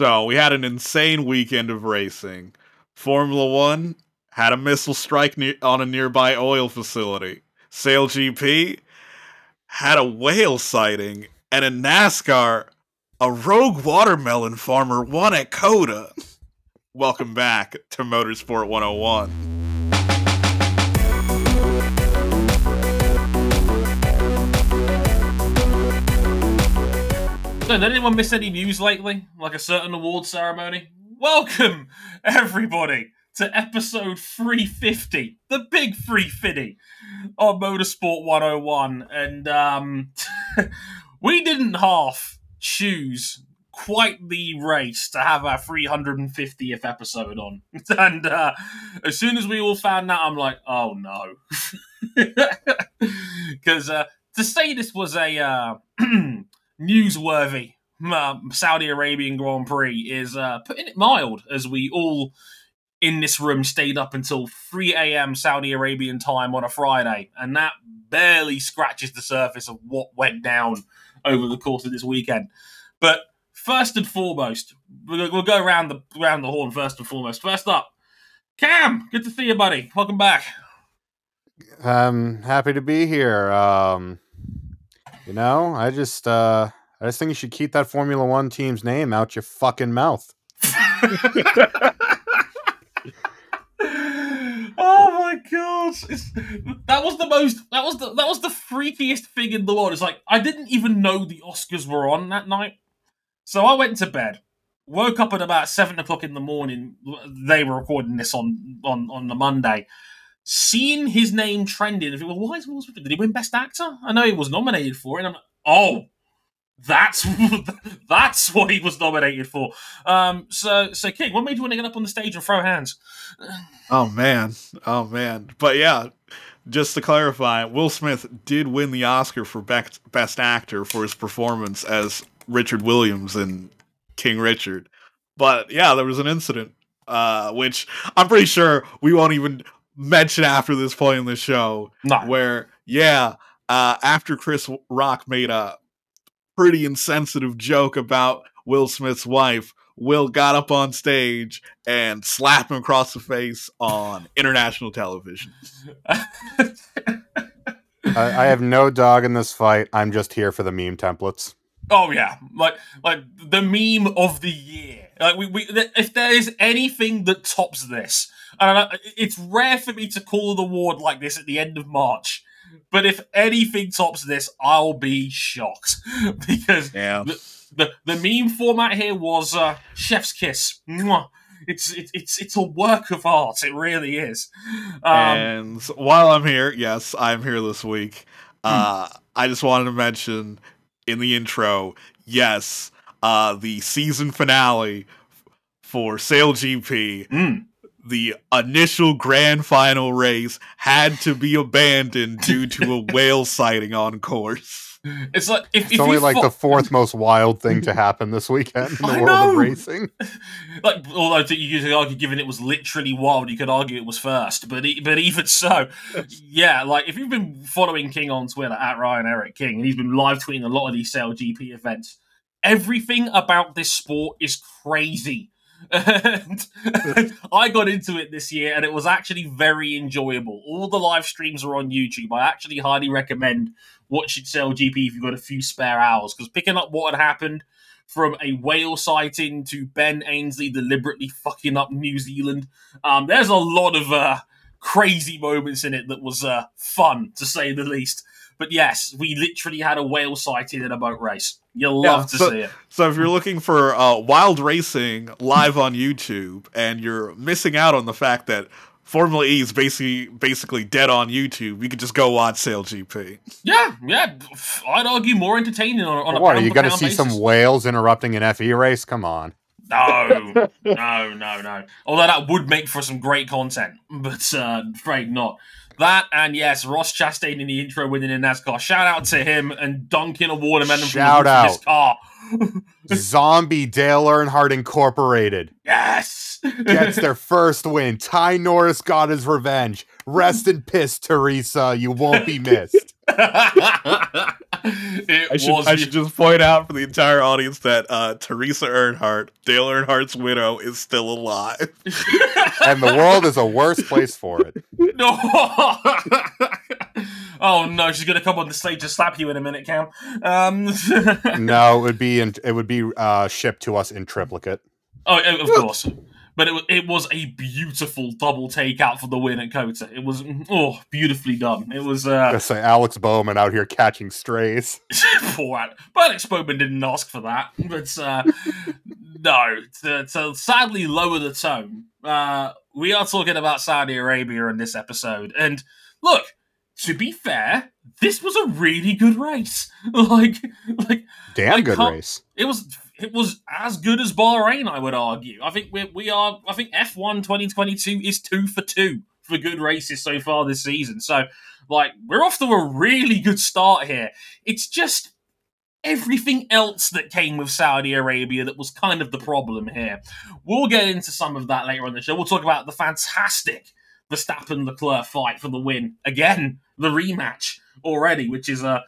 So we had an insane weekend of racing. Formula One had a missile strike ne- on a nearby oil facility. Sail GP had a whale sighting, and in NASCAR, a rogue watermelon farmer won at COTA. Welcome back to Motorsport 101. So, did anyone miss any news lately? Like a certain award ceremony? Welcome, everybody, to episode 350, the big 350 of Motorsport 101. And um, we didn't half choose quite the race to have our 350th episode on. And uh, as soon as we all found that, I'm like, oh no. Because uh, to say this was a. Uh, newsworthy uh, Saudi Arabian Grand Prix is uh, putting it mild, as we all in this room stayed up until 3 a.m. Saudi Arabian time on a Friday, and that barely scratches the surface of what went down over the course of this weekend. But first and foremost, we'll, go around the around the horn. First and foremost, first up, Cam, good to see you, buddy. Welcome back. I'm happy to be here. Um, you know, I just uh I just think you should keep that Formula One team's name out your fucking mouth. oh my god! It's, that was the most. That was the. That was the freakiest thing in the world. It's like I didn't even know the Oscars were on that night, so I went to bed. Woke up at about seven o'clock in the morning. They were recording this on on on the Monday. Seeing his name trending, I think, well, why is Will Smith? Did he win Best Actor? I know he was nominated for it. And I'm like, oh, that's that's what he was nominated for. Um, so so King, what made you want to get up on the stage and throw hands? Oh man, oh man. But yeah, just to clarify, Will Smith did win the Oscar for best, best actor for his performance as Richard Williams in King Richard. But yeah, there was an incident, uh, which I'm pretty sure we won't even mention after this point in the show. No. Where yeah, uh, after Chris Rock made a pretty insensitive joke about Will Smith's wife, Will got up on stage and slapped him across the face on international television. I, I have no dog in this fight. I'm just here for the meme templates. Oh yeah, like like the meme of the year. Like we, we if there is anything that tops this, and it's rare for me to call an award like this at the end of March. But if anything tops this, I'll be shocked because Yeah. the, the the meme format here was uh, chef's kiss. Mwah. It's it, it's it's a work of art. It really is. Um, and while I'm here, yes, I'm here this week. Uh, I just wanted to mention in the intro, yes, uh, the season finale for Sail GP, mm. The initial grand final race had to be abandoned due to a whale sighting on course. It's like if, It's if only like fo- the fourth most wild thing to happen this weekend in the I world know. of racing. like although you could argue given it was literally wild you could argue it was first but e- but even so yeah like if you've been following king on twitter at ryan eric king and he's been live tweeting a lot of these sail gp events everything about this sport is crazy and I got into it this year and it was actually very enjoyable. All the live streams are on YouTube. I actually highly recommend watching GP if you've got a few spare hours because picking up what had happened from a whale sighting to Ben Ainslie deliberately fucking up New Zealand. Um, there's a lot of uh, crazy moments in it that was uh, fun, to say the least. But yes, we literally had a whale sighting in a boat race. You'll Yeah, love to so- see it. So if you're looking for uh, wild racing live on YouTube and you're missing out on the fact that Formula E is basically basically dead on YouTube, you could just go watch Sail GP. Yeah, yeah. I'd argue more entertaining on, on a What are you going going to see some whales interrupting an FE race? Come on. No, no, no, no. Although that would make for some great content, but uh, afraid not. That and yes, Ross Chastain in the intro winning in NASCAR. Shout out to him and dunking a watermelon Shout from of his car. Zombie Dale Earnhardt Incorporated Yes, gets their first win. Ty Norris got his revenge. Rest in piss, Teresa. You won't be missed. it I should, was. I should just point out for the entire audience that uh, Teresa Earnhardt, Dale Earnhardt's widow, is still alive. and the world is a worse place for it. no. oh no, she's gonna come on the stage and slap you in a minute, Cam. Um, No, it would be in, it would be uh, shipped to us in triplicate. oh, of course. But it, wa- it was a beautiful double takeout for the win at COTA. It was oh beautifully done. It was uh, Just say Alex Bowman out here catching strays. poor Alex. But Alex Bowman didn't ask for that. But uh, no, to, to sadly lower the tone, uh, we are talking about Saudi Arabia in this episode. And look, to be fair, this was a really good race. Like, like Damn I good race. it was it was as good as Bahrain, I would argue. I think we we are I think F1 2022 is two for two for good races so far this season. So like we're off to a really good start here. It's just everything else that came with Saudi Arabia that was kind of the problem here. We'll get into some of that later on the show. We'll talk about the fantastic Verstappen Leclerc fight for the win. Again, the rematch already, which is uh,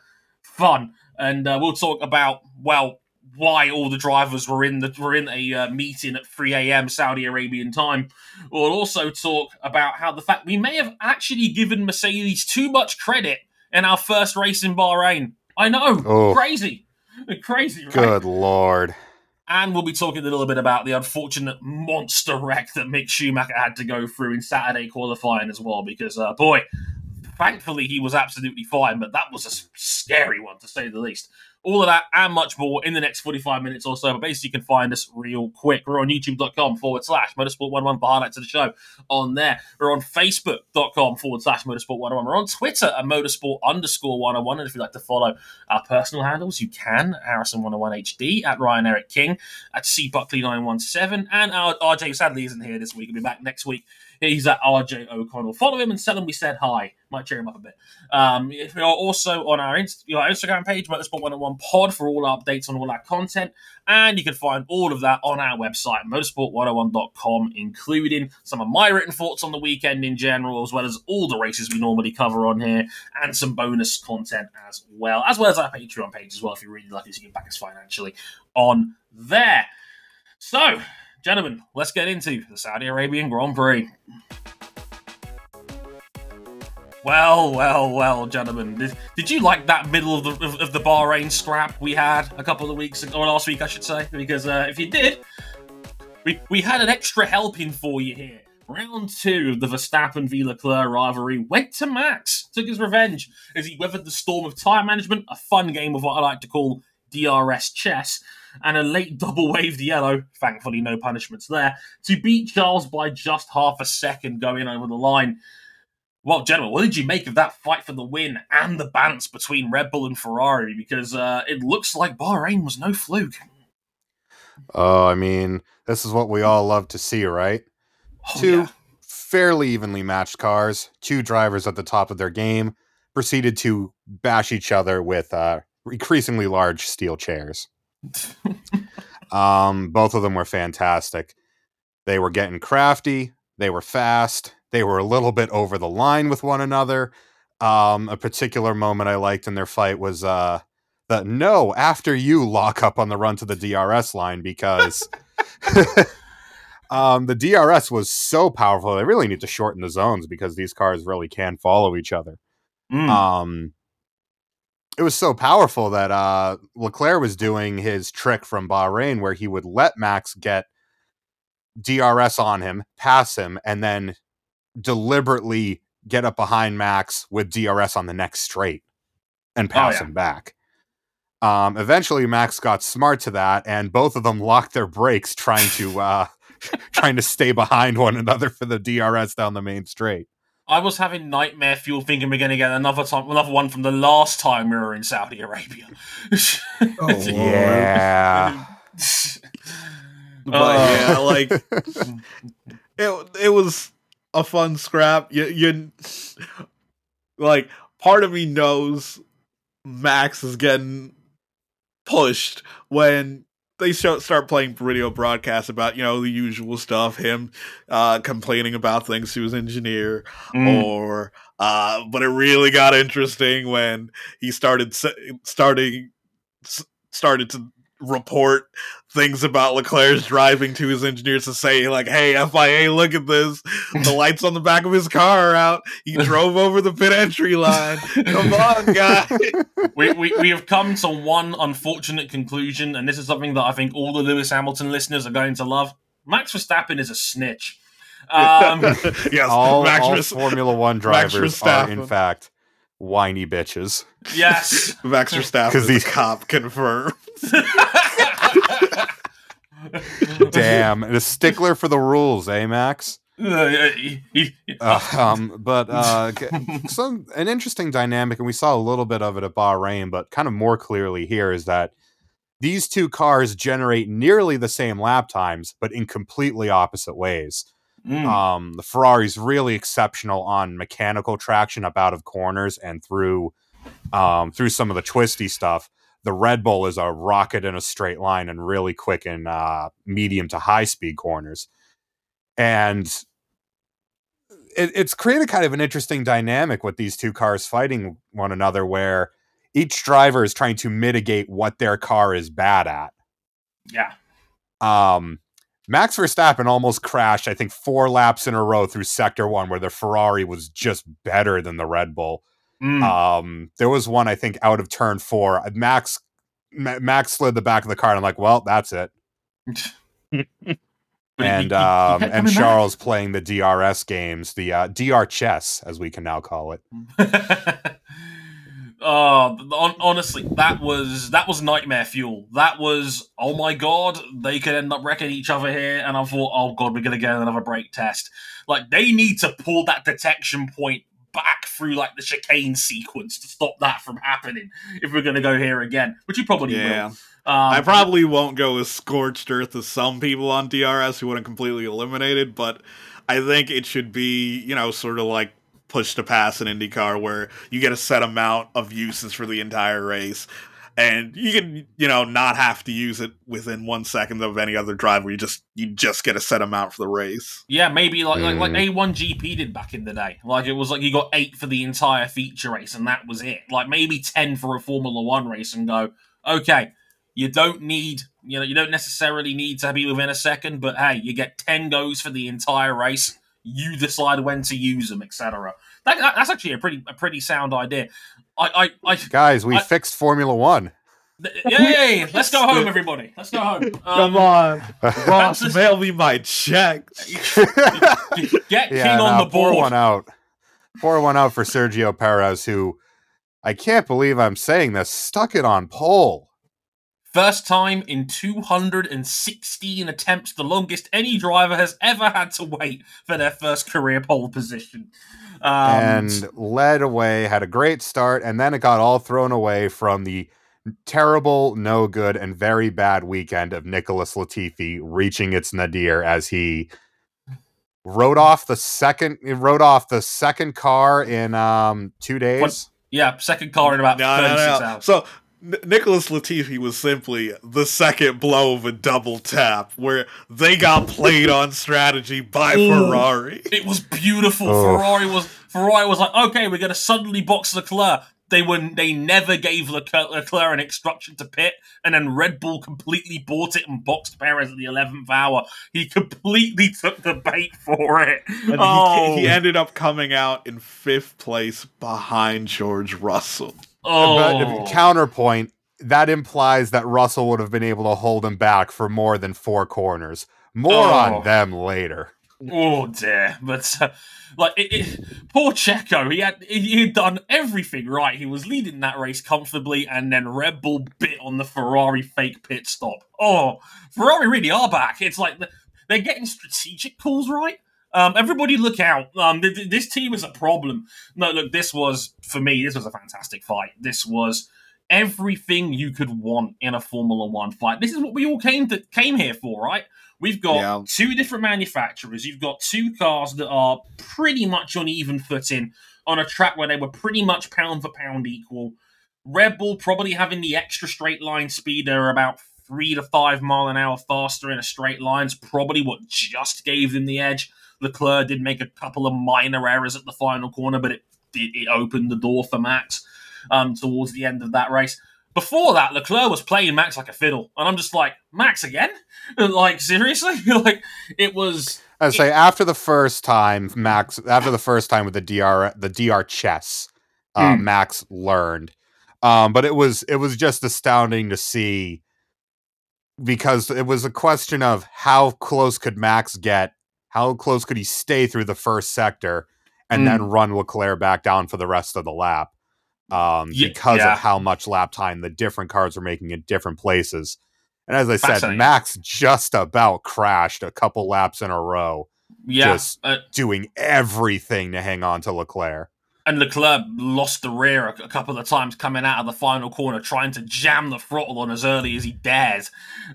fun. And uh, we'll talk about, well, why all the drivers were in the were in a uh, meeting at 3 a.m. Saudi Arabian time. We'll also talk about how the fact we may have actually given Mercedes too much credit in our first race in Bahrain. I know, Oh. crazy, crazy, right? Good lord. And we'll be talking a little bit about the unfortunate monster wreck that Mick Schumacher had to go through in Saturday qualifying as well, because, uh, boy, thankfully he was absolutely fine, but that was a scary one to say the least. All of that and much more in the next 45 minutes or so. But basically, you can find us real quick. We're on youtube.com forward slash motorsport101 for highlights of the show on there. We're on facebook.com forward slash motorsport101. We're on Twitter at motorsport underscore 101. And if you'd like to follow our personal handles, you can. Harrison101HD at Ryan Eric King at C cbuckley917. And our RJ sadly isn't here this week. He'll be back next week. He's at RJ O'Connell. Follow him and tell him we said hi. Might cheer him up a bit. Um, if you're also on our, Inst- our Instagram page, Motorsport 101 Pod, for all our updates on all our content. And you can find all of that on our website, motorsport101.com, including some of my written thoughts on the weekend in general, as well as all the races we normally cover on here, and some bonus content as well, as well as our Patreon page as well, if you're really lucky to get back us financially on there. So, gentlemen, let's get into the Saudi Arabian Grand Prix. Well, well, well, gentlemen. Did, did you like that middle of the of, of the Bahrain scrap we had a couple of weeks ago, or last week, I should say? Because uh, if you did, we, we had an extra helping for you here. Round two of the Verstappen v Leclerc rivalry went to Max. Took his revenge as he weathered the storm of tyre management, a fun game of what I like to call DRS chess, and a late double waved yellow, thankfully no punishments there, to beat Charles by just half a second going over the line. Well, gentlemen, what did you make of that fight for the win and the balance between Red Bull and Ferrari? Because uh, it looks like Bahrain was no fluke. Oh, I mean, this is what we all love to see, right? Oh, Two yeah. fairly evenly matched cars, two drivers at the top of their game, proceeded to bash each other with uh, increasingly large steel chairs. Um, both of them were fantastic. They were getting crafty. They were fast. They were a little bit over the line with one another. Um, a particular moment I liked in their fight was uh, the no after you lock up on the run to the DRS line because um, the DRS was so powerful. They really need to shorten the zones because these cars really can follow each other Mm. um it was so powerful that uh Leclerc was doing his trick from Bahrain where he would let Max get DRS on him, pass him, and then deliberately get up behind Max with DRS on the next straight and pass yeah. him back. Um, eventually Max got smart to that and both of them locked their brakes trying to uh trying to stay behind one another for the DRS down the main straight. I was having nightmare fuel thinking we're going to get another time, another one from the last time we were in Saudi Arabia. Oh, Yeah. But Uh, yeah, like it, it was a fun scrap. You, you, like, part of me knows Max is getting pushed when they show, start playing radio broadcasts about you know the usual stuff, him uh, complaining about things to his engineer, Mm. or uh, but it really got interesting when he started starting started to report things about Leclerc's driving to his engineers to say like, "Hey, FIA, look at this! The lights on the back of his car are out. He drove over the pit entry line. Come on, guy." we, we, we have come to one unfortunate conclusion, and this is something that I think all the Lewis Hamilton listeners are going to love. Max Verstappen is a snitch. Um, yes, all, Max all Vers- Formula One drivers are, in fact, whiny bitches. yes. Max Verstappen 'Cause is these- a cop confirmed. Damn, and a stickler for the rules, eh, Max? Uh, um, but uh, some an interesting dynamic, and we saw a little bit of it at Bahrain, but kind of more clearly here is that these two cars generate nearly the same lap times, but in completely opposite ways. Mm. Um, the Ferrari's really exceptional on mechanical traction up out of corners and through um, through some of the twisty stuff. The Red Bull is a rocket in a straight line and really quick in uh, medium to high speed corners. And it, it's created kind of an interesting dynamic with these two cars fighting one another, where each driver is trying to mitigate what their car is bad at yeah. um Max Verstappen almost crashed, I think, four laps in a row through sector one, where the Ferrari was just better than the Red Bull. Mm. Um, there was one, I think, out of turn four. Max Ma- Max slid the back of the car, and I'm like, well, that's it. And um, and coming back. Charles playing the DRS games, the uh, DR chess, as we can now call it. oh, hon- honestly, that was that was nightmare fuel. That was oh my god, they could end up wrecking each other here. And I thought, oh god, we're gonna get another brake test. Like they need to pull that detection point back through like the chicane sequence to stop that from happening. If we're gonna go here again, which you probably Yeah. will. Um, I probably won't go as scorched earth as some people on DRS who wouldn't completely eliminate it, but I think it should be, you know, sort of like push to pass in IndyCar where you get a set amount of uses for the entire race. And you can, you know, not have to use it within one second of any other driver. You just you just get a set amount for the race. Yeah, maybe like like like Mm. A1 GP did back in the day. Like it was like you got eight for the entire feature race, and that was it. Like maybe ten for a Formula One race, and go, okay, you don't need you know you don't necessarily need to be within a second, but hey, you get ten goes for the entire race. You decide when to use them, etc. That, that- that's actually a pretty a pretty sound idea. I I, I Guys, we I- fixed Formula One. yay! Let's go home, everybody. Let's go home. Um, on, Ross, Ross, mail me my checks. Get King yeah, on no, the pour board. one out. Pour one out for Sergio Perez, who I can't believe I'm saying this, stuck it on pole. First time in 216 attempts, the longest any driver has ever had to wait for their first career pole position. Um, and led away, had a great start, and then it got all thrown away from the terrible, no good, and very bad weekend of Nicholas Latifi reaching its nadir as he rode off the second rode off the second car in um two days. yeah, second car in about No, 36 no, no. hours. So N- Nicholas Latifi was simply the second blow of a double tap, where they got played on strategy by Ooh. Ferrari. It was beautiful. Oh. Ferrari was Ferrari was like, okay, we're going to suddenly box Leclerc. They were they never gave Leclerc, Leclerc an instruction to pit, and then Red Bull completely bought it and boxed Perez at the eleventh hour. He completely took the bait for it. And oh, he, he oh. ended up coming out in fifth place behind George Russell. Oh. But counterpoint, that implies that Russell would have been able to hold him back for more than four corners. More Oh. on them later. Oh dear, but uh, like it, it, poor Checo, he had he had done everything right. He was leading that race comfortably, and then Red Bull bit on the Ferrari fake pit stop. Oh, Ferrari really are back. It's like they're getting strategic calls right. Um, everybody look out. Um, th- th- this team is a problem. No, look, this was for me. This was a fantastic fight. This was everything you could want in a Formula One fight. This is what we all came to came here for, right? We've got Yeah. two different manufacturers. You've got two cars that are pretty much on even footing on a track where they were pretty much pound for pound equal. Red Bull probably having the extra straight line speed. They're about three to five mile an hour faster in a straight line is probably what just gave them the edge. Leclerc did make a couple of minor errors at the final corner, but it it, it opened the door for Max um, towards the end of that race. Before that, Leclerc was playing Max like a fiddle, and I'm just like, Max again? like seriously? like it was. I say after the first time, Max. After the first time with the dr the dr chess, uh, Mm. Max learned. Um, but it was it was just astounding to see because it was a question of how close could Max get, how close could he stay through the first sector, and Mm. then run Leclerc back down for the rest of the lap. Um, because yeah. of how much lap time the different cars were making in different places. And as I said, Max just about crashed a couple laps in a row Yeah, Just- uh, doing everything to hang on to Leclerc. And Leclerc lost the rear a, couple of times coming out of the final corner, trying to jam the throttle on as early as he dared.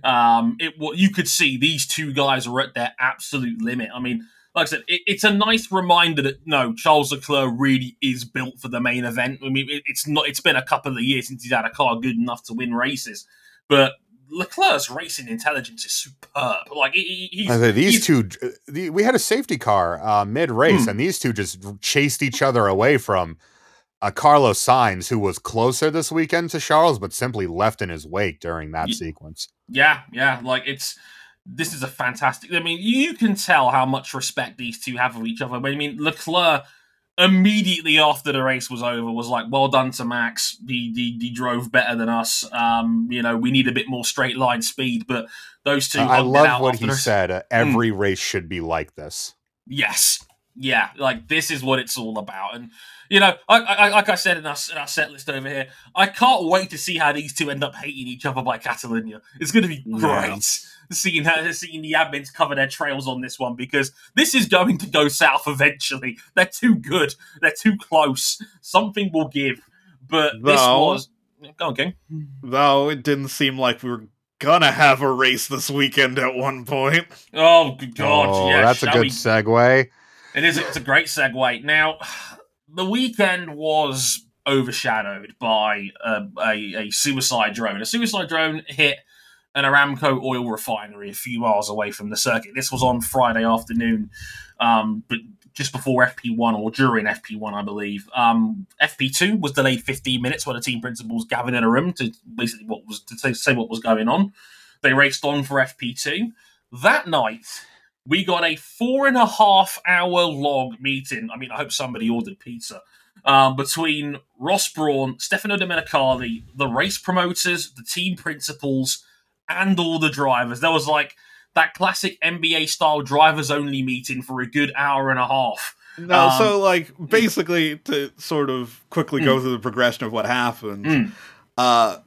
Um, it you could see these two guys were at their absolute limit. I mean, like I said, it, it's a nice reminder that no, Charles Leclerc really is built for the main event. I mean, it, it's not. It's been a couple of years since he's had a car good enough to win races, but. Leclerc's racing intelligence is superb. Like he, he- he's, these he's- two, the, we had a safety car uh, mid race, Hmm. and these two just chased each other away from uh, Carlos Sainz, who was closer this weekend to Charles, but simply left in his wake during that Ye- sequence. Yeah, yeah. Like it's this is a fantastic. I mean, you can tell how much respect these two have for each other. But I mean, Leclerc immediately after the race was over was like, "Well done to Max. He, he, he drove better than us. Um, you know, we need a bit more straight line speed." But those two, Uh, I love what he the said. Uh, every race should be like this. Yes. Yeah, like this is what it's all about, and you know, I, I, like I said in our, in our set list over here, I can't wait to see how these two end up hating each other by Catalonia. It's going to be Yeah. great seeing how seeing the admins cover their trails on this one because this is going to go south eventually. They're too good. They're too close. Something will give, but this was. Go on, King. Though it didn't seem like we were gonna have a race this weekend at one point. Oh God! oh, yeah, that's a good we segue. It is. It's a great segue. Now, the weekend was overshadowed by a, a, a suicide drone. A suicide drone hit an Aramco oil refinery a few miles away from the circuit. This was on Friday afternoon, um, but just before FP1 or during FP1, I believe. Um, FP2 was delayed 15 minutes while the team principals gathered in a room to basically what was to say what was going on. They raced on for FP2. That night, we got a four and a half hour long meeting. I mean, I hope somebody ordered pizza. Um, between Ross Brawn, Stefano Domenicali, the race promoters, the team principals, and all the drivers. There was like that classic NBA style drivers only meeting for a good hour and a half. No, Um, so like basically to sort of quickly go through the progression of what happened. Mm. Uh,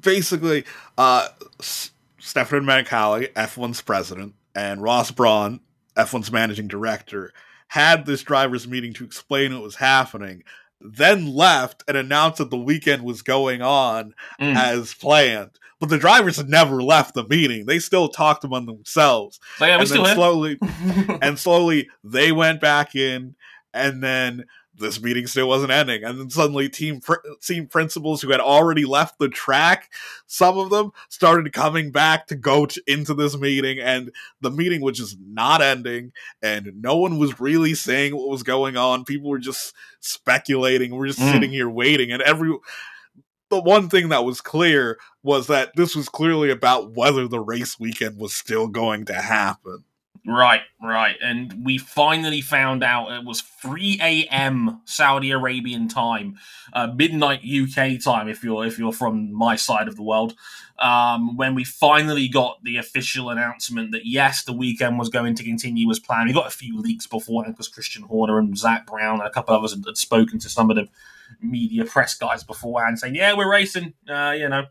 basically, uh, S- Stefan Manicali, F1's president, and Ross Brawn, F1's managing director, had this drivers' meeting to explain what was happening. Then left and announced that the weekend was going on Mm. as planned. But the drivers had never left the meeting. They still talked among themselves So yeah, we and still then here. slowly and slowly they went back in and then this meeting still wasn't ending. And then suddenly team pr- team principals who had already left the track some of them started coming back to go t- into this meeting and the meeting was just not ending and no one was really saying what was going on. People were just speculating. We're just Mm. sitting here waiting and every the one thing that was clear was that this was clearly about whether the race weekend was still going to happen Right, right. And we finally found out it was 3 a.m. Saudi Arabian time, uh, midnight UK time if you're if you're from my side of the world. Um, when we finally got the official announcement that yes, the weekend was going to continue as planned. We got a few leaks beforehand because Christian Horner and Zak Brown and a couple of others had, spoken to some of the media press guys beforehand saying, "Yeah, we're racing." Uh, you know,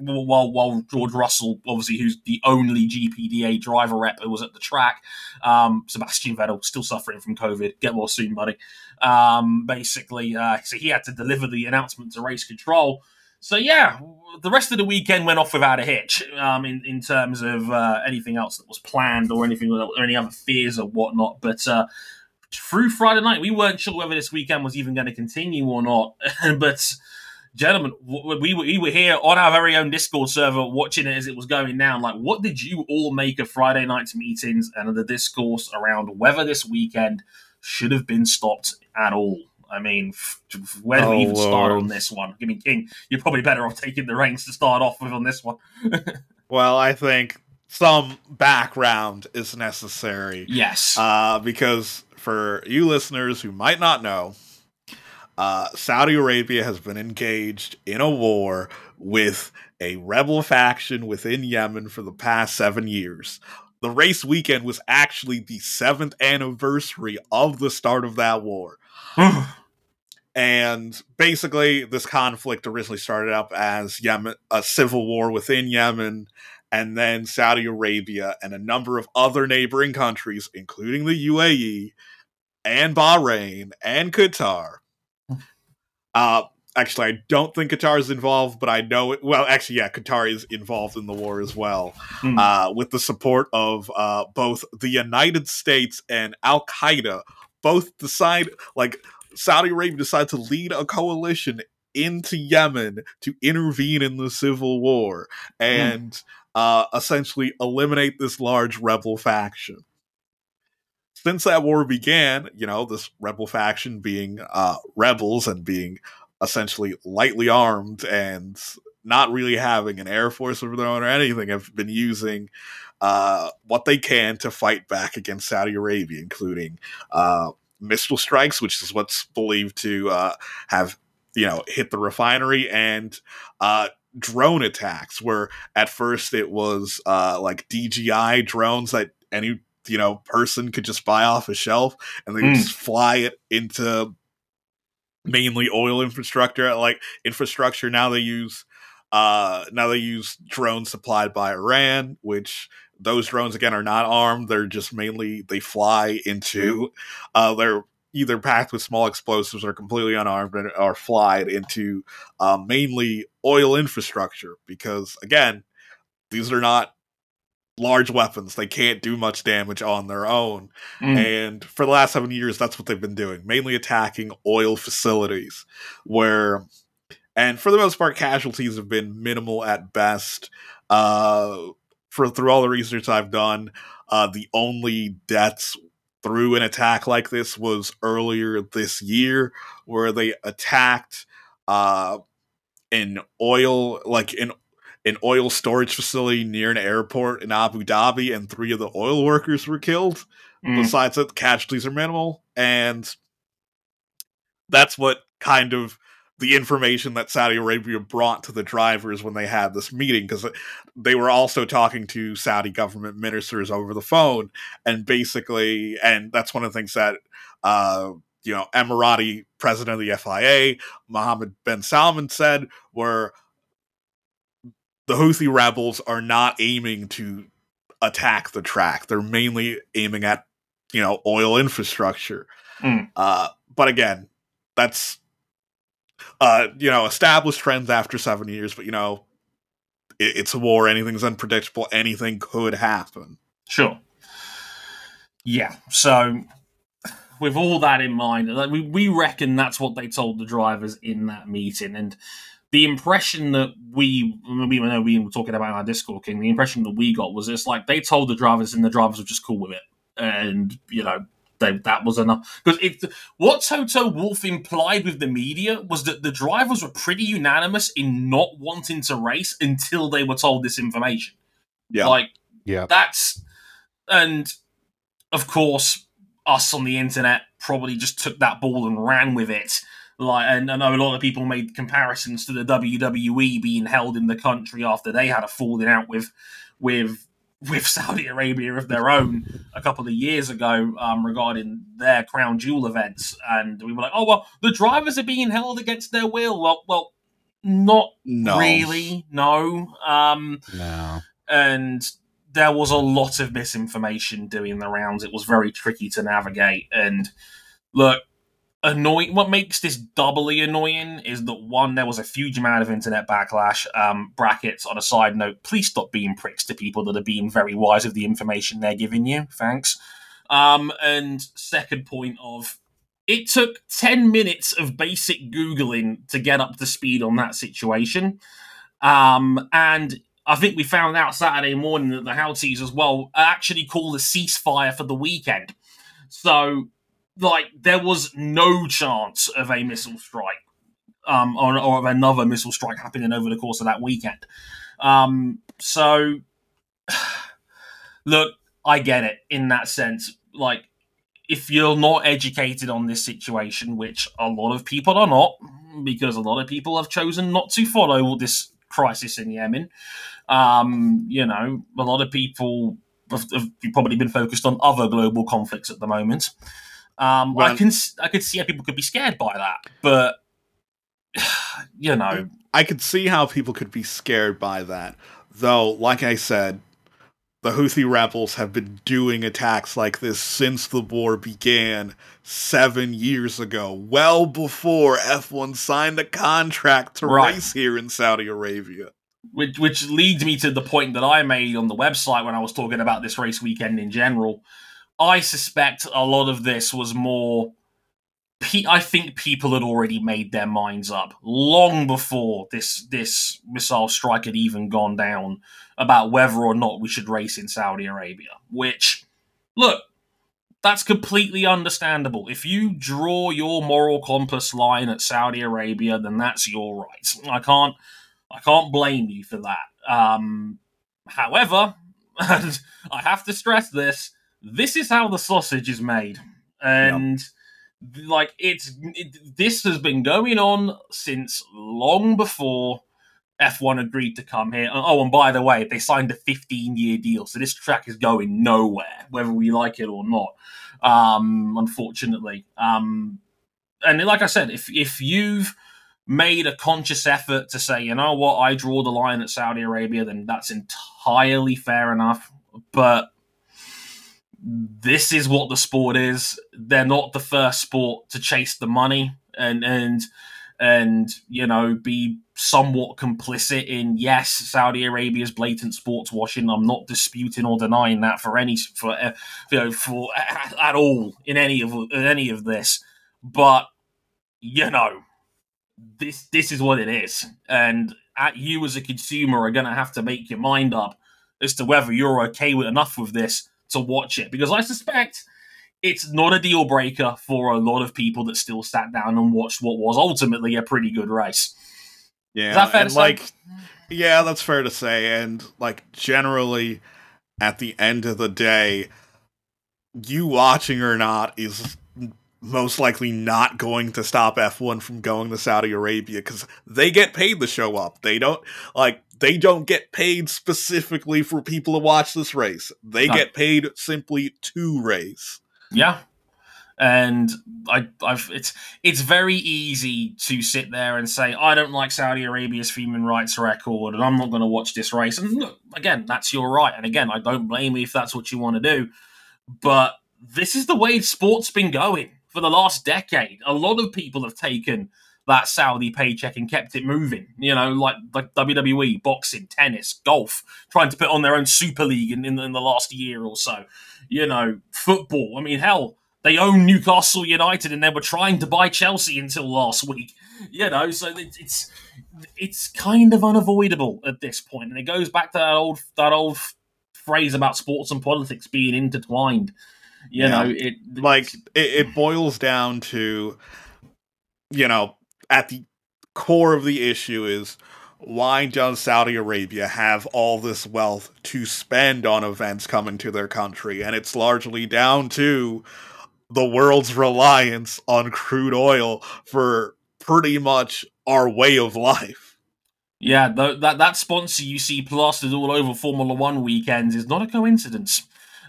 while while George Russell, obviously, who's the only GPDA driver rep who was at the track, um, Sebastian Vettel still suffering from COVID. Get well soon, buddy. Um, basically, uh, so he had to deliver the announcement to race control. So yeah, the rest of the weekend went off without a hitch. Um, in in terms of uh, anything else that was planned or anything or any other fears or whatnot, but. Uh, through Friday night, we weren't sure whether this weekend was even going to continue or not. but gentlemen, we were, we were here on our very own Discord server watching it as it was going down. Like, what did you all make of Friday night's meetings and the discourse around whether this weekend should have been stopped at all? I mean, where do oh, we even Lord. start on this one? I mean, King, you're probably better off taking the reins to start off with on this one. well, I think some background is necessary. Yes. Uh, because for you listeners who might not know, uh, Saudi Arabia has been engaged in a war with a rebel faction within Yemen for the past seven years. The race weekend was actually the seventh anniversary of the start of that war. and basically, this conflict originally started up as Yemen, a civil war within Yemen, and then Saudi Arabia and a number of other neighboring countries, including the UAE and Bahrain and Qatar, uh, actually, I don't think Qatar is involved, but I know it. Well, actually, yeah, Qatar is involved in the war as well, mm. uh, with the support of uh, both the United States and Al Qaeda. Both decide, like Saudi Arabia, decide to lead a coalition into Yemen to intervene in the civil war hmm. and mm. uh, essentially eliminate this large rebel faction since that war began, you know, this rebel faction being uh, rebels and being essentially lightly armed and not really having an air force of their own or anything, have been using uh, what they can to fight back against Saudi Arabia, including uh, missile strikes, which is what's believed to uh, have you know hit the refinery, and uh, drone attacks. Where at first it was uh, like DJI drones that any you know person could just buy off a shelf and they mm. just fly it into mainly oil infrastructure. Like infrastructure now they use uh now they use drones supplied by Iran which those drones again are not armed. They're just mainly they fly into uh they're either packed with small explosives or completely unarmed and are flied into uh, mainly oil infrastructure because again these are not large weapons. They can't do much damage on their own. Mm. And for the last seven years, that's what they've been doing, mainly attacking oil facilities, where, and for the most part, casualties have been minimal at best. Uh, for through all the research I've done, uh, the only deaths through an attack like this was earlier this year, where they attacked uh, an oil, like an an oil storage facility near an airport in Abu Dhabi, and three of the oil workers were killed. Mm. Besides that, the casualties are minimal, and that's what kind of the information that Saudi Arabia brought to the drivers when they had this meeting, because they were also talking to Saudi government ministers over the phone, and basically, and that's one of the things that. Uh, you know, Emirati president of the FIA, Mohammed Ben Sulayem said were the Houthi rebels are not aiming to attack the track. They're mainly aiming at, you know, oil infrastructure. Mm. Uh, but again, that's uh, you know, established trends after seven years, but you know, it, it's a war, anything's unpredictable, anything could happen. Sure. Yeah. So with all that in mind, we, we reckon that's what they told the drivers in that meeting. And the impression that we, we know we were talking about in our Discord King, the impression that we got was it's like they told the drivers and the drivers were just cool with it, and you know they, that was enough. Because what Toto Wolff implied with the media was that the drivers were pretty unanimous in not wanting to race until they were told this information. Yeah, like yeah, that's and of course us on the internet probably just took that ball and ran with it like, and I know a lot of people made comparisons to the WWE being held in the country after they had a falling out with with with Saudi Arabia of their own a couple of years ago um, regarding their crown jewel events, and we were like, "Oh well, the drivers are being held against their will." Well, well, not no. really, no. Um, no. And there was a lot of misinformation doing the rounds. It was very tricky to navigate. And look, annoying. What makes this doubly annoying is that one, there was a huge amount of internet backlash. Um, brackets on a side note, please stop being pricks to people that are being very wise with the information they're giving you. Thanks. Um, and second point of it took 10 minutes of basic Googling to get up to speed on that situation. Um, and I think we found out Saturday morning that the Houthis as well actually called a ceasefire for the weekend. So, like, there was no chance of a missile strike um, or, or of another missile strike happening over the course of that weekend. Um, so, look, I get it in that sense. Like, if you're not educated on this situation, which a lot of people are not, because a lot of people have chosen not to follow this crisis in Yemen, um, you know, a lot of people have, have, probably been focused on other global conflicts at the moment. Um, well, I can I could see how people could be scared by that, but you know, I could see how people could be scared by that. Though, like I said, the Houthi rebels have been doing attacks like this since the war began seven years ago, well before F1 signed a contract to right. race here in Saudi Arabia. Which, which leads me to the point that I made on the website when I was talking about this race weekend in general. I suspect a lot of this was more. I think people had already made their minds up long before this this missile strike had even gone down about whether or not we should race in Saudi Arabia. Which, look, that's completely understandable. If you draw your moral compass line at Saudi Arabia, then that's your right. I can't, I can't blame you for that. Um, however, and I have to stress this: this is how the sausage is made, and. Yep like it's it, this has been going on since long before F1 agreed to come here. Oh, and by the way, they signed a 15 year deal, so this track is going nowhere, whether we like it or not. Um, unfortunately, um, and like I said, if if you've made a conscious effort to say, you know what, I draw the line at Saudi Arabia, then that's entirely fair enough. But this is what the sport is. They're not the first sport to chase the money, and and and you know be somewhat complicit in yes Saudi Arabia's blatant sports washing. I'm not disputing or denying that for any for uh, you know for at, all in any of in any of this. But you know this this is what it is. And at you as a consumer are going to have to make your mind up as to whether you're okay with enough with this to watch it because I suspect it's not a deal breaker for a lot of people that still sat down and watched what was ultimately a pretty good race. Yeah, and like, yeah, that's fair to say. And like, generally, at the end of the day, you watching or not is most likely not going to stop F1 from going to Saudi Arabia because they get paid to show up. They don't like they don't get paid specifically for people to watch this race. They no. get paid simply to race. Yeah. And I, I've, it's it's very easy to sit there and say I don't like Saudi Arabia's human rights record, and I'm not going to watch this race. And look, again, that's your right. And again, I don't blame you if that's what you want to do. But this is the way sport's been going for the last decade. A lot of people have taken that Saudi paycheck and kept it moving. You know, like like WWE, boxing, tennis, golf, trying to put on their own super league in, in, in the last year or so you know, football. I mean, hell, they own Newcastle United and they were trying to buy Chelsea until last week. You know, so it's it's kind of unavoidable at this point, and it goes back to that old that old phrase about sports and politics being intertwined. You yeah. know, it like it, it boils down to, you know, at the core of the issue is why does Saudi Arabia have all this wealth to spend on events coming to their country? And it's largely down to the world's reliance on crude oil for pretty much our way of life. Yeah, that that sponsor you see plastered all over Formula One weekends is not a coincidence.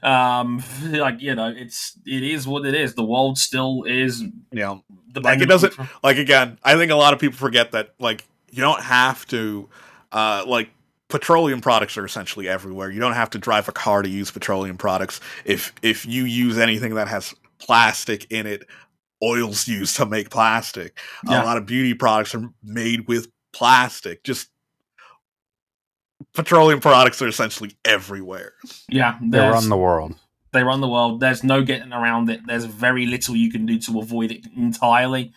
Um, like you know, it's it is what it is. The world still is. Yeah, like it doesn't. Like again, I think a lot of people forget that. Like you don't have to uh, like petroleum products are essentially everywhere. You don't have to drive a car to use petroleum products. If if you use anything that has plastic in it, oil's used to make plastic. Yeah. A lot of beauty products are made with plastic. Just petroleum products are essentially everywhere. Yeah, they run the world. They run the world. There's no getting around it. There's very little you can do to avoid it entirely.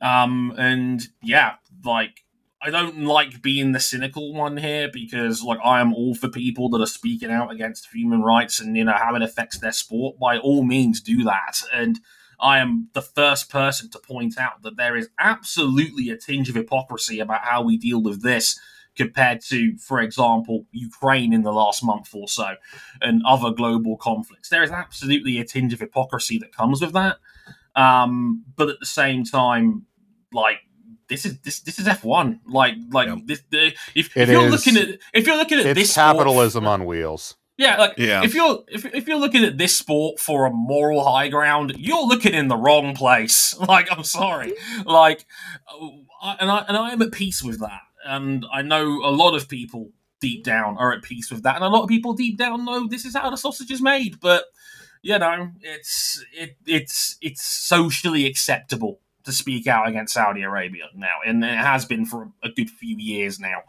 Um, and yeah, like I don't like being the cynical one here because like I am all for people that are speaking out against human rights and you know how it affects their sport. By all means, do that. And I am the first person to point out that there is absolutely a tinge of hypocrisy about how we deal with this compared to, for example, Ukraine in the last month or so and other global conflicts. There is absolutely a tinge of hypocrisy that comes with that. Um, but at the same time, like this is this this is F one. Like like Yeah. this. The, if, if you're is- looking at if you're looking at It's this sport- capitalism on wheels. yeah, like Yeah. if you're if, if you're looking at this sport for a moral high ground, you're looking in the wrong place. Like I'm sorry, like, I, and I and I am at peace with that, and I know a lot of people deep down are at peace with that, and a lot of people deep down know this is how the sausage is made. But you know, it's it it's it's socially acceptable to speak out against Saudi Arabia now, and it has been for a good few years now.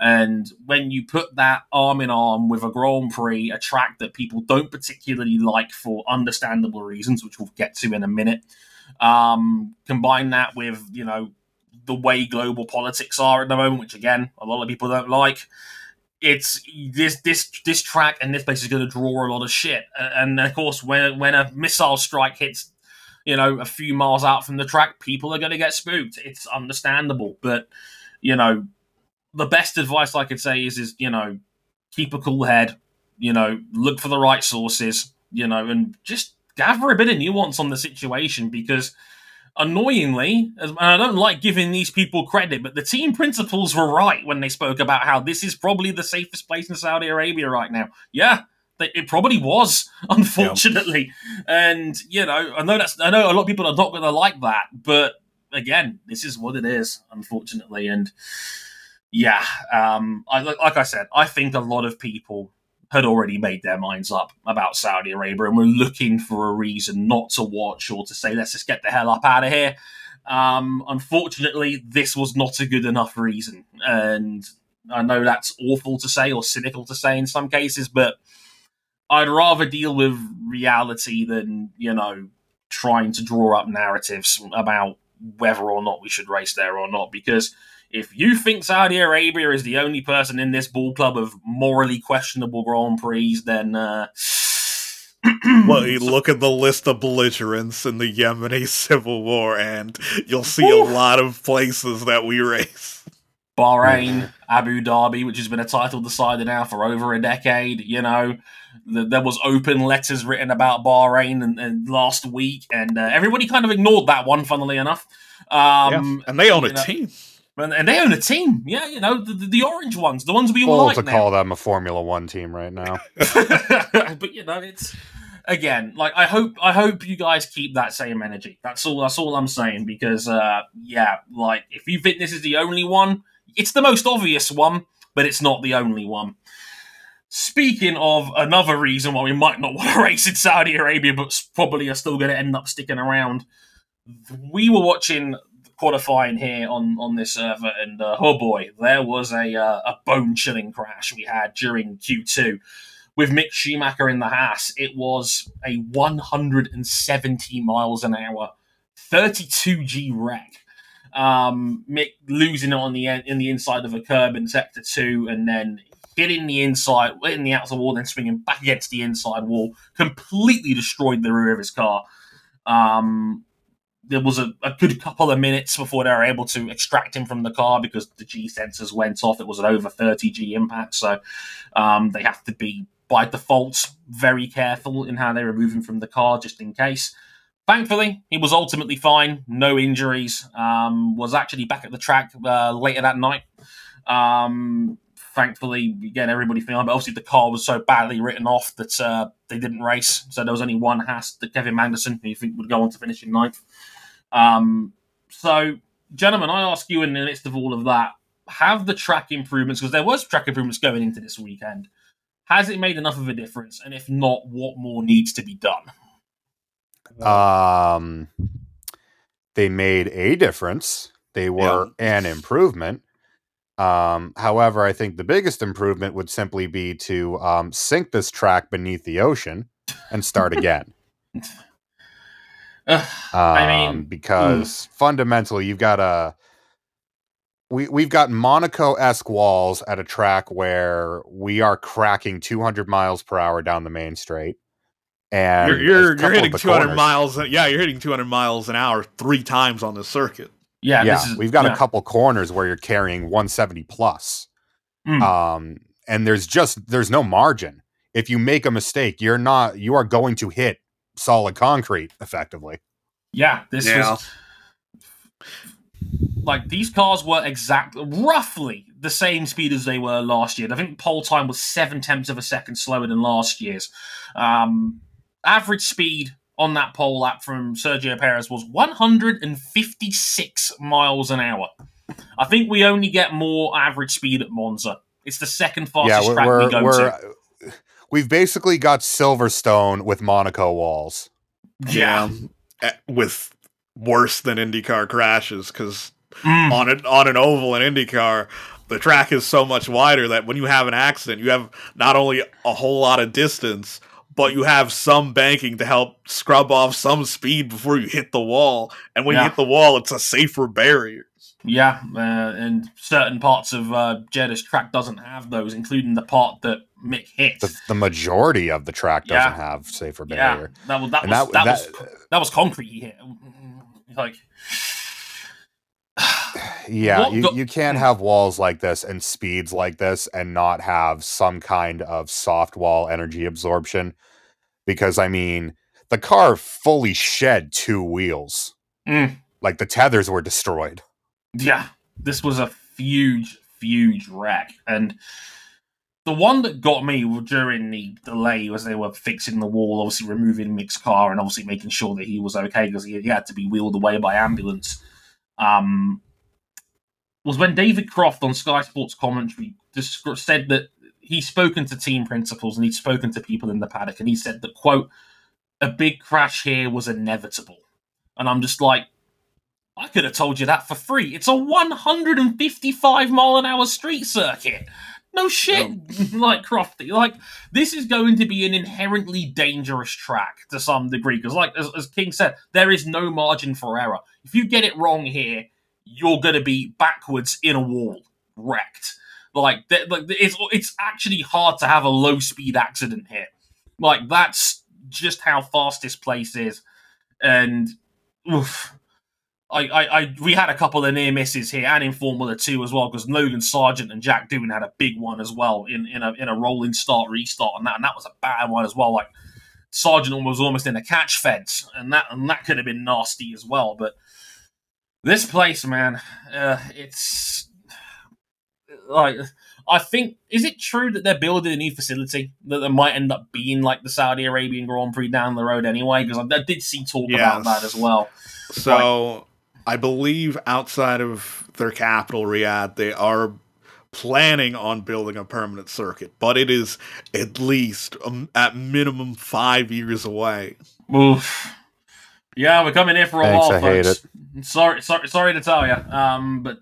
And when you put that arm in arm with a Grand Prix, a track that people don't particularly like for understandable reasons, which we'll get to in a minute, um, combine that with, you know, the way global politics are at the moment, which again, a lot of people don't like. It's this this this track and this place is going to draw a lot of shit, and of course, when when a missile strike hits, you know, a few miles out from the track, people are going to get spooked. It's understandable, but you know, the best advice I could say is is you know keep a cool head, you know look for the right sources, you know, and just gather a bit of nuance on the situation because annoyingly, and I don't like giving these people credit, but the team principals were right when they spoke about how this is probably the safest place in Saudi Arabia right now. Yeah. It probably was, unfortunately, and you know, I know that's I know a lot of people are not going to like that, but again, this is what it is, unfortunately, and yeah, um, I, like I said, I think a lot of people had already made their minds up about Saudi Arabia and were looking for a reason not to watch or to say, let's just get the hell up out of here. Um, unfortunately, this was not a good enough reason. And I know that's awful to say or cynical to say in some cases, but I'd rather deal with reality than, you know, trying to draw up narratives about whether or not we should race there or not. Because if you think Saudi Arabia is the only person in this ball club of morally questionable Grand Prix, then uh, Well, you look at the list of belligerents in the Yemeni civil war, and you'll see a lot of places that we race. Bahrain, Abu Dhabi, which has been a title decider now for over a decade. You know, th- there was open letters written about Bahrain and, and last week, and uh, everybody kind of ignored that one. Funnily enough, um, and they own a know- team. And, and they own a team. Yeah, you know, the, the, the orange ones, the ones we all Bold like to now. call them a Formula One team right now. but you know, it's again like I hope I hope you guys keep that same energy. That's all. That's all I'm saying because uh, yeah, like if you think this is the only one, it's the most obvious one, but it's not the only one. Speaking of another reason why we might not want to race in Saudi Arabia, but probably are still going to end up sticking around, we were watching qualifying here on on this server, and uh, oh boy, there was a uh, a bone chilling crash we had during Q2 with Mick Schumacher in the Haas. It was a 170 miles an hour, 32G wreck. Um, Mick losing it on the en- in the inside of a curb in sector two, and then hitting the inside, hitting the outside wall, then swinging back against the inside wall, completely destroyed the rear of his car. Um, there was a, a good couple of minutes before they were able to extract him from the car because the G sensors went off. It was an over 30 G impact, so um, they have to be by default very careful in how they remove him from the car just in case. Thankfully, he was ultimately fine, no injuries. Um, was actually back at the track uh, later that night. Um, thankfully, again, everybody fine. But obviously, the car was so badly written off that uh, they didn't race. So there was only one Haas, the Kevin Magnussen, who you think would go on to finish in ninth. Um, so, gentlemen, I ask you in the midst of all of that, have the track improvements because there was track improvements going into this weekend. Has it made enough of a difference? And if not, what more needs to be done? Um, they made a difference. They were an improvement. Um, however, I think the biggest improvement would simply be to um, sink this track beneath the ocean and start again. Ugh, I mean, Um, because fundamentally, you've got a we we've got Monaco esque walls at a track where we are cracking 200 miles per hour down the main straight, and You're you're, you're hitting 200 corners- miles. Yeah, you're hitting 200 miles an hour three times on the circuit. yeah, Yeah, this is, we've got yeah. a couple corners where you're carrying 170 plus. Mm. um and there's just there's no margin if you make a mistake you're not you are going to hit solid concrete effectively Yeah, this Yeah. was like these cars were exact, roughly the same speed as they were last year. I think pole time was seven tenths of a second slower than last year's. Um, average speed on that pole lap from Sergio Perez was 156 miles an hour. I think we only get more average speed at Monza. It's the second fastest yeah we're, track we're, we go we're to. We've basically got silverstone with monaco walls Yeah. eh, with worse than IndyCar crashes because Mm. on an on an oval in IndyCar, the track is so much wider that when you have an accident, you have not only a whole lot of distance, but you have some banking to help scrub off some speed before you hit the wall. And when Yeah. you hit the wall, it's a safer barrier. Yeah, uh, and certain parts of uh, track doesn't have those, including the part that Mick hit. the, the majority of the track doesn't Yeah. have safer yeah, barrier that was that and was that, that, that, was that was concrete he hit. Like, yeah you, you can't have walls like this and speeds like this and not have some kind of soft wall energy absorption because i mean the car fully shed two wheels Mm. like the tethers were destroyed yeah, this was a huge, huge wreck, and the one that got me during the delay was they were fixing the wall, obviously removing Mick's car and obviously making sure that he was okay because he, had to be wheeled away by ambulance. Um, was when David Croft on Sky Sports commentary just said that he's spoken to team principals and he'd spoken to people in the paddock, and he said that quote a big crash here was inevitable, and I'm just like. I could have told you that for free. It's a 155 mile an hour street circuit. No shit, like Crofty. Like this is going to be an inherently dangerous track to some degree because, like as, as King said, there is no margin for error. If you get it wrong here, you're going to be backwards in a wall, wrecked. Like, like it's it's actually hard to have a low speed accident here. Like that's just how fast this place is, and oof. I, I, I, we had a couple of near misses here, and in Formula Two as well, because Logan Sargeant and Jack Doohan had a big one as well in, in a in a rolling start restart, and that and that was a bad one as well. Like Sargeant was almost in a catch fence, and that and that could have been nasty as well. But this place, man, uh, it's like I think is it true that they're building a new facility that there might end up being like the Saudi Arabian Grand Prix down the road anyway? Because I, I did see talk about that as well. So I believe outside of their capital, Riyadh, they are planning on building a permanent circuit, but it is at least um, at minimum five years away. Oof. Yeah, we're coming here for a Thanks, while, I hate folks. Sorry, sorry, sorry to tell you. Um, but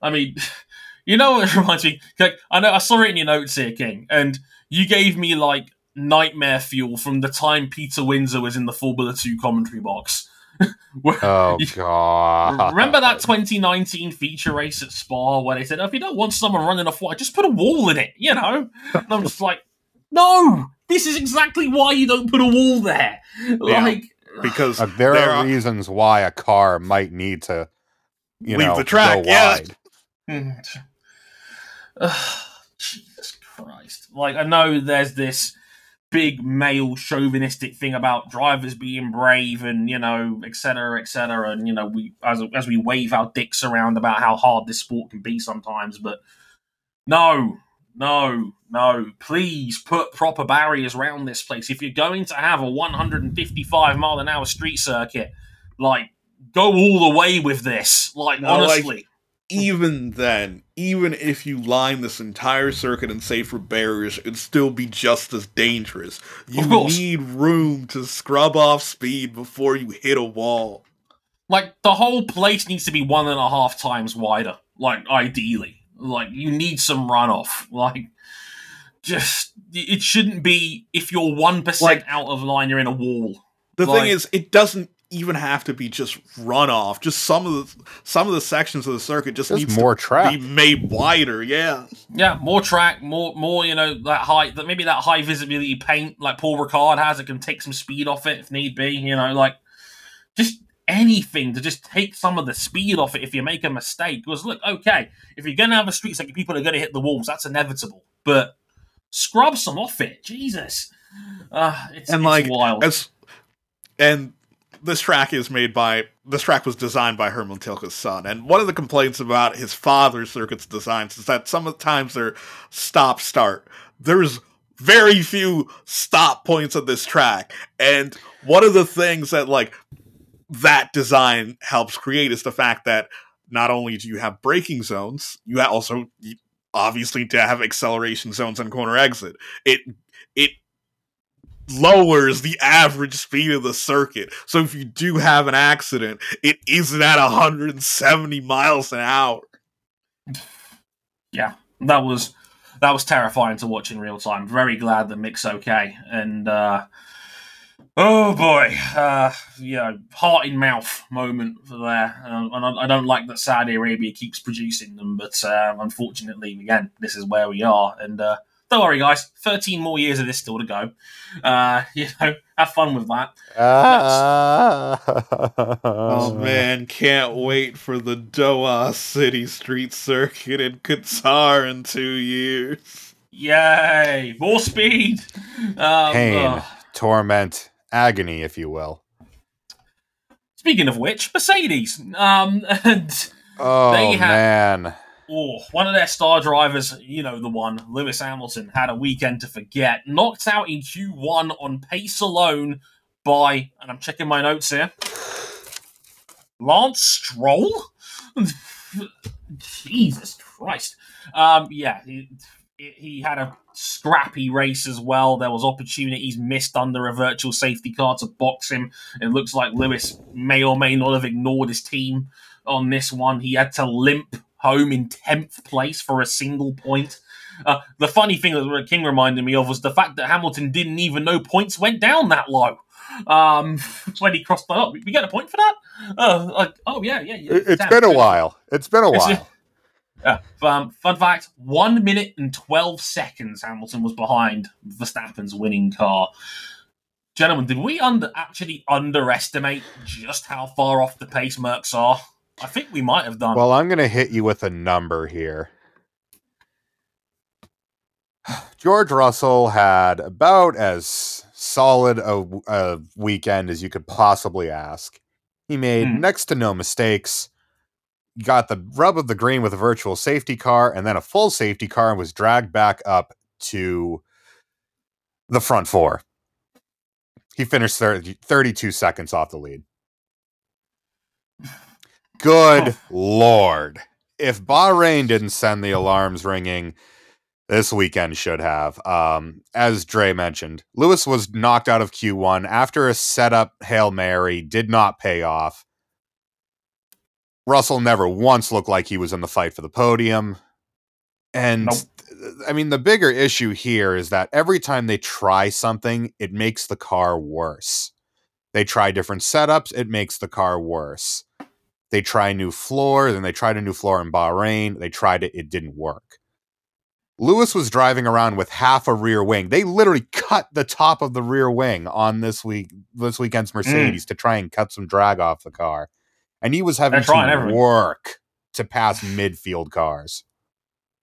I mean, you know what it reminds me? Like, I know I saw it in your notes here, King, and you gave me like nightmare fuel from the time Peter Windsor was in the Formula Two commentary box. Where- oh god Remember that 2019 feature race at Spa where they said, oh, if you don't want someone running off white, just put a wall in it, you know? And I'm just like, no, this is exactly why you don't put a wall there. Like, Because Uh, there, there are, are- reasons why a car might need to you Leave know the track, go yeah. wide. Jesus Christ. Like, I know there's this big male chauvinistic thing about drivers being brave and, you know, etc cetera, et cetera. And, you know, we as, as we wave our dicks around about how hard this sport can be sometimes, but no, no, no. Please put proper barriers around this place. If you're going to have a 155 mile an hour street circuit, like, go all the way with this. Like, No, like- honestly. Even then, even if you line this entire circuit in safer barriers, it'd still be just as dangerous. You need room to scrub off speed before you hit a wall. Like the whole place needs to be one and a half times wider. Like ideally, like you need some runoff. Like just it shouldn't be if you're one Like- out of line, you're in a wall. The Like- thing is, it doesn't even have to be just runoff. Just some of the some of the sections of the circuit just, Just needs more to track. be made wider. Yeah, Yeah, more track, more more you know that high that maybe that high visibility paint like Paul Ricard has. It can take some speed off it if need be. You know, like just anything to just take some of the speed off it if you make a mistake. Because look, okay, if you're gonna have a street circuit, people are gonna hit the walls. That's inevitable. But scrub some off it, Jesus. Uh, it's, And, it's like, wild. as and this track is made by this track was designed by Hermann Tilke's son. And one of the complaints about his father's circuits designs is that some of the times they're stop start. There's very few stop points on this track. And one of the things that like that design helps create is the fact that not only do you have braking zones, you also obviously to have acceleration zones and corner exit. It it lowers the average speed of the circuit. So if you do have an accident, it isn't at 170 miles an hour. yeah, that was that was terrifying to watch in real time. Very glad that Mick's okay, and uh, oh boy, uh, you know, heart in mouth moment for there. Uh, and I, I don't like that Saudi Arabia keeps producing them, but uh, unfortunately, again, this is where we are. And uh, don't worry, guys, thirteen more years of this still to go. Uh, you know, have fun with that. Ah. Oh man, can't wait for the Doha City Street Circuit in Qatar in two years. Yay, more speed. Um, Pain, ugh. torment, agony, if you will. Speaking of which, Mercedes. Um, and Oh They have- man, oh, one of their star drivers, you know the one, Lewis Hamilton, had a weekend to forget. Knocked out in Q1 on pace alone by, and I'm checking my notes here, Lance Stroll. Jesus Christ. Um, yeah, he, he had a scrappy race as well. There was opportunities missed under a virtual safety car to box him. It looks like Lewis may or may not have ignored his team on this one. He had to limp home in 10th place for a single point. Uh, the funny thing that King reminded me of was the fact that Hamilton didn't even know points went down that low. Um, when he crossed that up, we get a point for that. Uh, like, oh yeah, yeah. yeah It, has damn, been a while. It's been a while. Yeah. Um, fun fact: one minute and twelve seconds Hamilton was behind Verstappen's winning car. Gentlemen, did we under actually underestimate just how far off the pace Mercs are? I think we might have done. Well, I'm going to hit you with a number here. George Russell had about as solid a, a weekend as you could possibly ask. He made Hmm. next to no mistakes. Got the rub of the green with a virtual safety car and then a full safety car and was dragged back up to the front four. He finished 30, 32 seconds off the lead. Good lord. If Bahrain didn't send the alarms ringing, this weekend should have. Um, as Dre mentioned, Lewis was knocked out of Q1 after a setup Hail Mary did not pay off. Russell never once looked like he was in the fight for the podium. And Nope. I mean, the bigger issue here is that every time they try something, it makes the car worse. They try different setups, it makes the car worse. They try a new floor, then they tried a new floor in Bahrain. They tried it, it didn't work. Lewis was driving around with half a rear wing. They literally cut the top of the rear wing on this week this weekend's Mercedes to try and cut some drag off the car. And he was having to everything. work to pass midfield cars.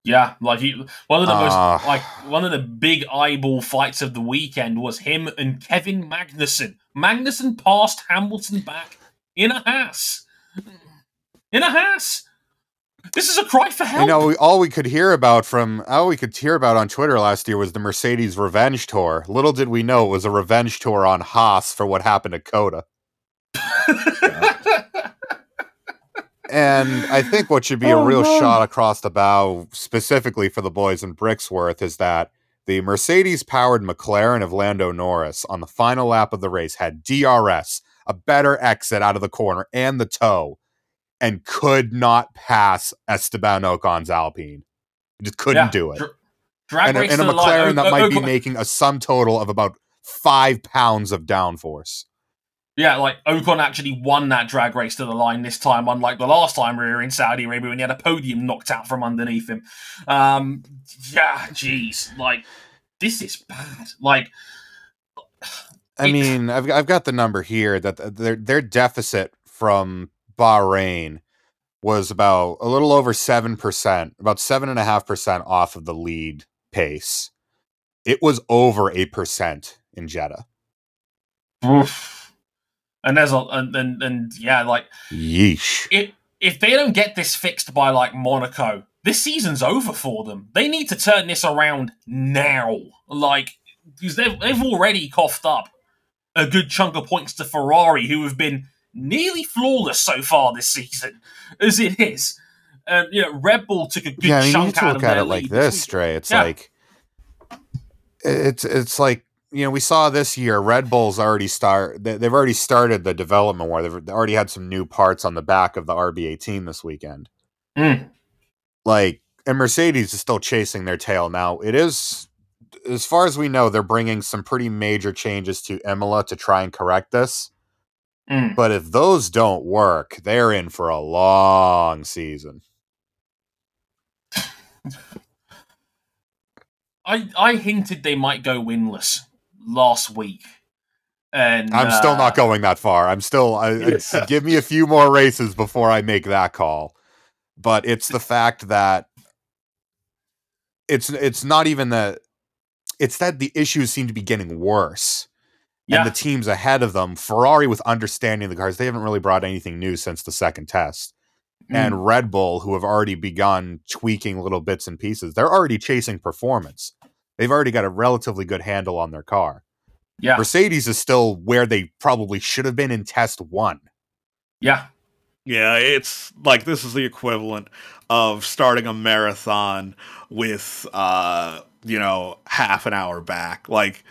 Yeah, like he, one of the Ah. most like one of the big eyeball fights of the weekend was him and Kevin Magnussen. Magnussen passed Hamilton back in a Haas. In a Haas. This is a cry for help. You know, we, all we could hear about from all we could hear about on Twitter last year was the Mercedes revenge tour. Little did we know it was a revenge tour on Haas for what happened to COTA. And I think what should be a Oh, real no. shot across the bow, specifically for the boys in Brixworth, is that the Mercedes powered McLaren of Lando Norris on the final lap of the race had DRS, a better exit out of the corner, and the toe, and could not pass Esteban Ocon's Alpine. Just couldn't Yeah, do it. dr- Drag and, and a to the line. McLaren that O- might be Ocon- making a sum total of about five pounds of downforce. Yeah, like Ocon actually won that drag race to the line this time, unlike the last time we were in Saudi Arabia when he had a podium knocked out from underneath him. Um, yeah, jeez, like this is bad. Like, I mean, I've I've got the number here that their their deficit from Bahrain was about a little over seven percent, about seven and a half percent off of the lead pace. It was over eight percent in Jeddah. oof. and there's a and, and and yeah, like Yeesh. if if they don't get this fixed by like Monaco, this season's over for them. They need to turn this around now, like because they've they've already coughed up a good chunk of points to Ferrari, who have been nearly flawless so far this season, as it is. And you know, Red Bull took a good yeah, I mean, you chunk to out look of at it like this. Stray. It's Yeah. like it's it's like you know we saw this year. Red Bull's already start. they- They've already started the development where they've already had some new parts on the back of the RB18 this weekend. Mm. Like, and Mercedes is still chasing their tail now. It is, as far as we know, they're bringing some pretty major changes to Imola to try and correct this. Mm. But if those don't work, they're in for a long season. I I hinted they might go winless last week, and I'm still uh, not going that far. I'm still. I, give me a few more races before I make that call. But it's the fact that it's it's not even that. It's that the issues seem to be getting worse, Yeah, and the teams ahead of them, Ferrari with understanding the cars, they haven't really brought anything new since the second test. Mm. And Red Bull, who have already begun tweaking little bits and pieces, they're already chasing performance. They've already got a relatively good handle on their car. yeah, Mercedes is still where they probably should have been in test one. yeah, Yeah, it's like this is the equivalent of starting a marathon with uh, you know, half an hour back. Like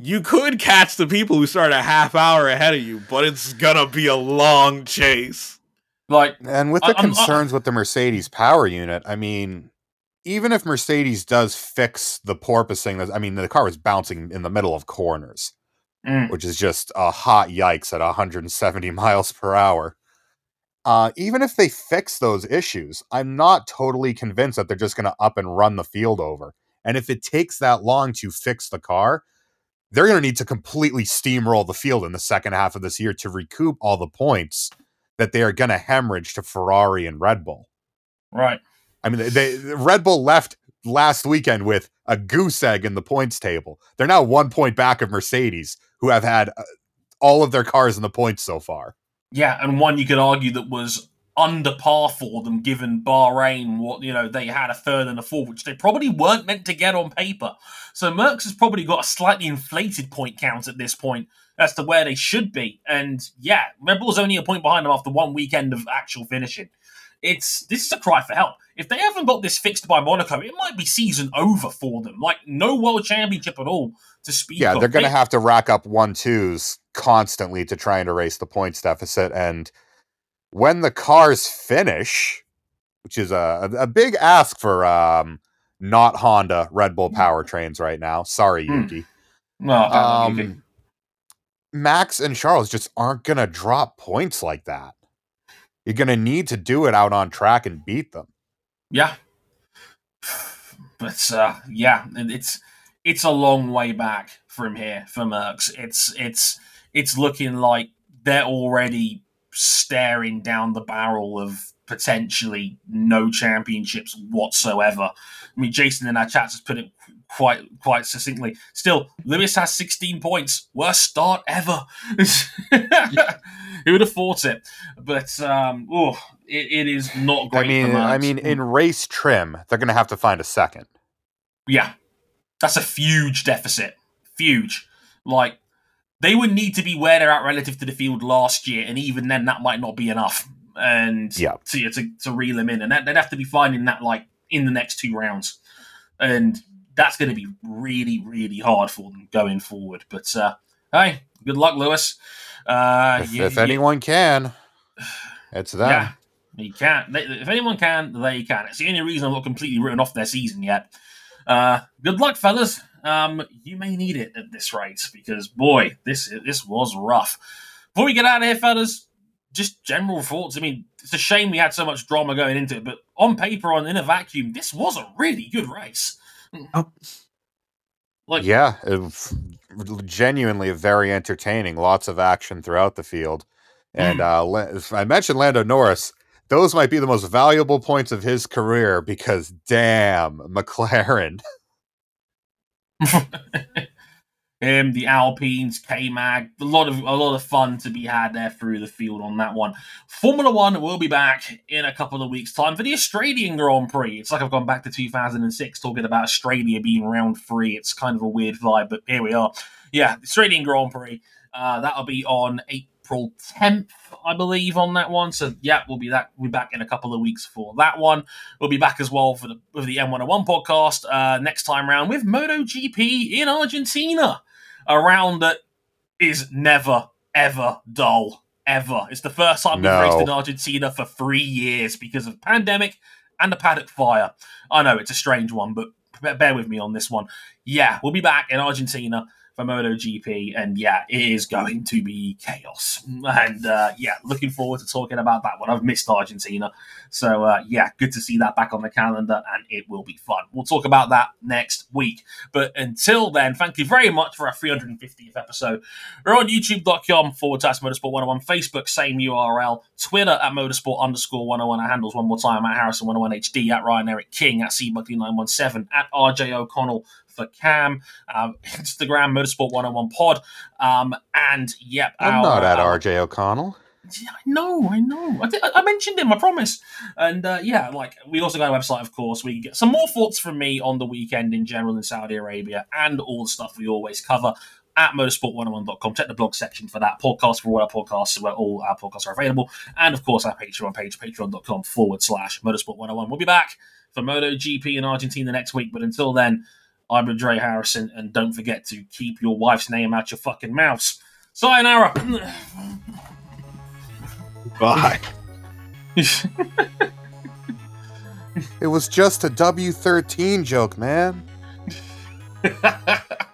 you could catch the people who start a half hour ahead of you, but it's gonna be a long chase. like And with the I'm- I- concerns with the Mercedes power unit, I mean, even if Mercedes does fix the porpoising, that- I mean, the car was bouncing in the middle of corners, mm, which is just a hot yikes at 170 miles per hour. Uh, even if they fix those issues, I'm not totally convinced that they're just going to up and run the field over. And if it takes that long to fix the car, they're going to need to completely steamroll the field in the second half of this year to recoup all the points that they are going to hemorrhage to Ferrari and Red Bull. right, I mean, they, they Red Bull left last weekend with a goose egg in the points table. They're now one point back of Mercedes, who have had uh, all of their cars in the points so far. yeah, and one you could argue that was under par for them, given Bahrain what you know they had a third and a fourth, which they probably weren't meant to get on paper. So Mercs has probably got a slightly inflated point count at this point as to where they should be, and yeah, Red Bull's only a point behind them after one weekend of actual finishing. It's this is a cry for help. If they haven't got this fixed by Monaco, it might be season over for them. Like no world championship at all to speak Yeah, of. they're going to have to rack up one twos constantly to try and erase the points deficit. And when the cars finish, which is a, a big ask for um, not Honda Red Bull powertrains right now. Sorry, Hmm. Yuki. No, Um, Max and Charles just aren't going to drop points like that. You're going to need to do it out on track and beat them. Yeah. But uh, yeah, it- it's it's a long way back from here for Mercs. It's it's it's looking like they're already staring down the barrel of potentially no championships whatsoever. I mean, Jason in our chats has put it quite quite succinctly. Still, Lewis has 16 points. Worst start ever. Who would have thought it? But um, oh, it, it is not great. I mean, I mean, in race trim, they're going to have to find a second. Yeah, that's a huge deficit. Huge. Like they would need to be where they're at relative to the field last year, and even then, that might not be enough. And Yeah. to to, to reel them in, and that, they'd have to be finding that like in the next two rounds, and that's going to be really really hard for them going forward. But uh, hey, good luck, Lewis. Uh, if, you- if you- anyone can, it's them. yeah, you can. They, if anyone can, they can. It's the only reason I'm not completely written off their season yet. Uh, good luck, fellas. Um, you may need it at this rate because boy, this this was rough. Before we get out of here, fellas, just general thoughts. I mean, it's a shame we had so much drama going into it, but on paper, on in a vacuum, this was a really good race. Oh. Like, yeah, it was genuinely very entertaining. Lots of action throughout the field, and uh, I mentioned Lando Norris. Those might be the most valuable points of his career because, damn, McLaren. um, the Alpines, K Mag, a lot of a lot of fun to be had there through the field on that one. Formula One will be back in a couple of weeks' time for the Australian Grand Prix. It's like I've gone back to 2006 talking about Australia being round three. It's kind of a weird vibe, but here we are. Yeah, the Australian Grand Prix. Uh, that'll be on April 10th, I believe, on that one. So yeah, we'll be that we'll be back in a couple of weeks for that one. We'll be back as well for the the M101 podcast uh, next time round with MotoGP in Argentina. A round that is never ever dull ever. It's the first time No. we've raced in Argentina for three years because of pandemic and the paddock fire. I know it's a strange one, but bear with me on this one. Yeah, we'll be back in Argentina for MotoGP, and yeah, it is going to be chaos. And uh, yeah, looking forward to talking about that one. I've missed Argentina, so uh, yeah, good to see that back on the calendar, and it will be fun. We'll talk about that next week. But until then, thank you very much for our 350th episode. We're on youtube.com forward slash motorsport 101, Facebook, same URL, Twitter at motorsport underscore 101. Our handles one more time at Harrison 101 HD, at Ryan Eric King, at cbuckley917, at RJ O'Connell for Cam, um, Instagram, motorsport 101 pod. Um, and yep, I'm our- not at our- RJ O'Connell. yeah, I know, I know. I, did, I mentioned him, I promise. And uh, yeah, like we also got a website, of course. We get some more thoughts from me on the weekend in general in Saudi Arabia and all the stuff we always cover at motorsport101.com. Check the blog section for that podcast for all our podcasts, where all our podcasts are available. And of course, our Patreon page, patreon.com forward slash motorsport101. We'll be back for MotoGP in Argentina next week. But until then, I'm Andre Harrison, and don't forget to keep your wife's name out your fucking mouth. Sayonara. Bye. It was just a W13 joke, man. Ha ha